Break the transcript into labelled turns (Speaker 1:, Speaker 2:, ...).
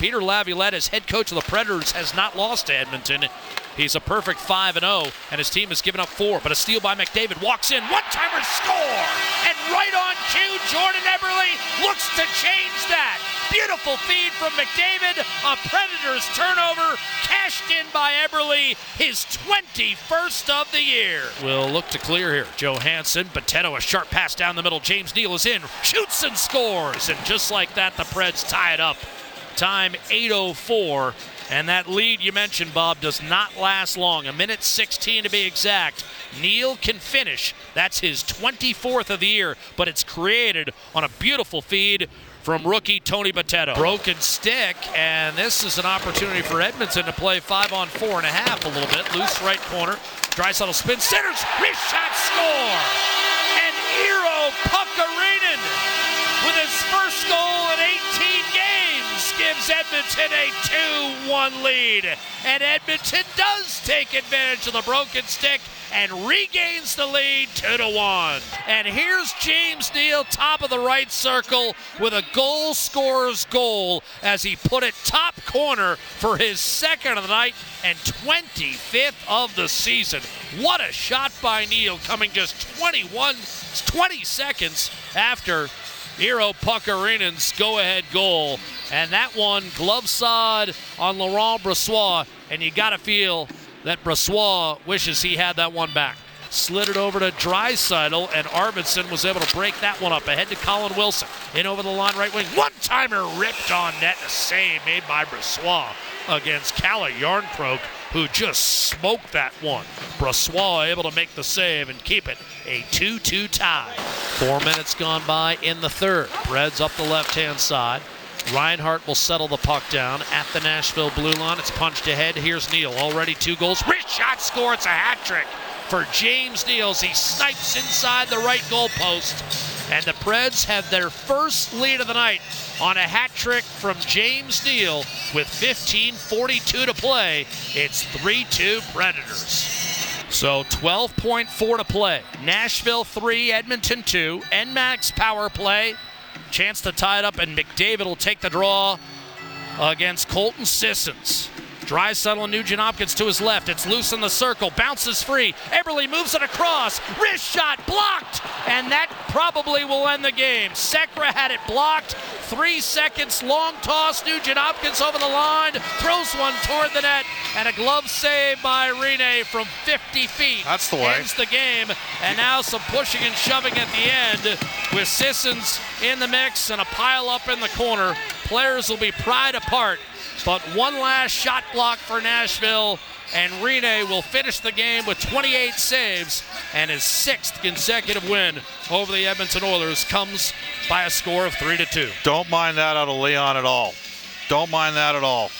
Speaker 1: Peter Laviolette, as head coach of the Predators, has not lost to Edmonton. He's a perfect 5 and 0, and his team has given up four. But a steal by McDavid walks in, one timer score! And right on cue, Jordan Eberle looks to change that. Beautiful feed from McDavid, a Predators turnover, cashed in by Eberle, his 21st of the year. Will look to clear here. Johansen, Bitetto, a sharp pass down the middle. James Neal is in, shoots and scores. And just like that, the Preds tie it up. Time 8.04. And that lead you mentioned, Bob, does not last long. A minute 16 to be exact. Neal can finish. That's his 24th of the year, but it's created on a beautiful feed from rookie Tony Bitetto. Broken stick, and this is an opportunity for Edmonton to play five on four and a half a little bit. Loose right corner. Draisaitl spin, centers, wrist shot, score! Gives Edmonton a 2-1 lead. And Edmonton does take advantage of the broken stick and regains the lead 2 to 1. And here's James Neal, top of the right circle, with a goal scorer's goal as he put it top corner for his second of the night and 25th of the season. What a shot by Neal, coming just 21, 20 seconds after Iiro Pakarinen's go-ahead goal. And that one, glove side on Laurent Brossoit, and you got to feel that Brossoit wishes he had that one back. Slid it over to Draisaitl, and Arvidsson was able to break that one up. Ahead to Colin Wilson. In over the line right wing. One timer ripped on net. A save made by Brossoit against Calle Jarnkrok, who just smoked that one. Brossoit able to make the save and keep it a 2 2 tie. Four minutes gone by in the third. Reds up the left hand side. Reinhart will settle the puck down at the Nashville blue line. It's punched ahead. Here's Neal. Already two goals. Wrist shot score. It's a hat trick for James Neal. He snipes inside the right goalpost. And the Preds have their first lead of the night on a hat trick from James Neal with 15:42 to play. It's 3-2 Predators. So 12.4 to play. Nashville 3, Edmonton 2. NMAX power play. Chance to tie it up, and McDavid will take the draw against Colton Sissons. Draisaitl and Nugent Hopkins to his left. It's loose in the circle. Bounces free. Eberle moves it across. Wrist shot blocked. And that probably will end the game. Sekera had it blocked. Three seconds. Long toss. Nugent Hopkins over the line. Throws one toward the net. And a glove save by Rinne from 50 feet.
Speaker 2: That's the way.
Speaker 1: Ends the game. And now some pushing and shoving at the end with Sissons in the mix and a pile up in the corner. Players will be pried apart. But one last shot block for Nashville, and Rinne will finish the game with 28 saves, and his sixth consecutive win over the Edmonton Oilers comes by a score of 3 to 2.
Speaker 2: Don't mind that out of Leon at all. Don't mind that at all.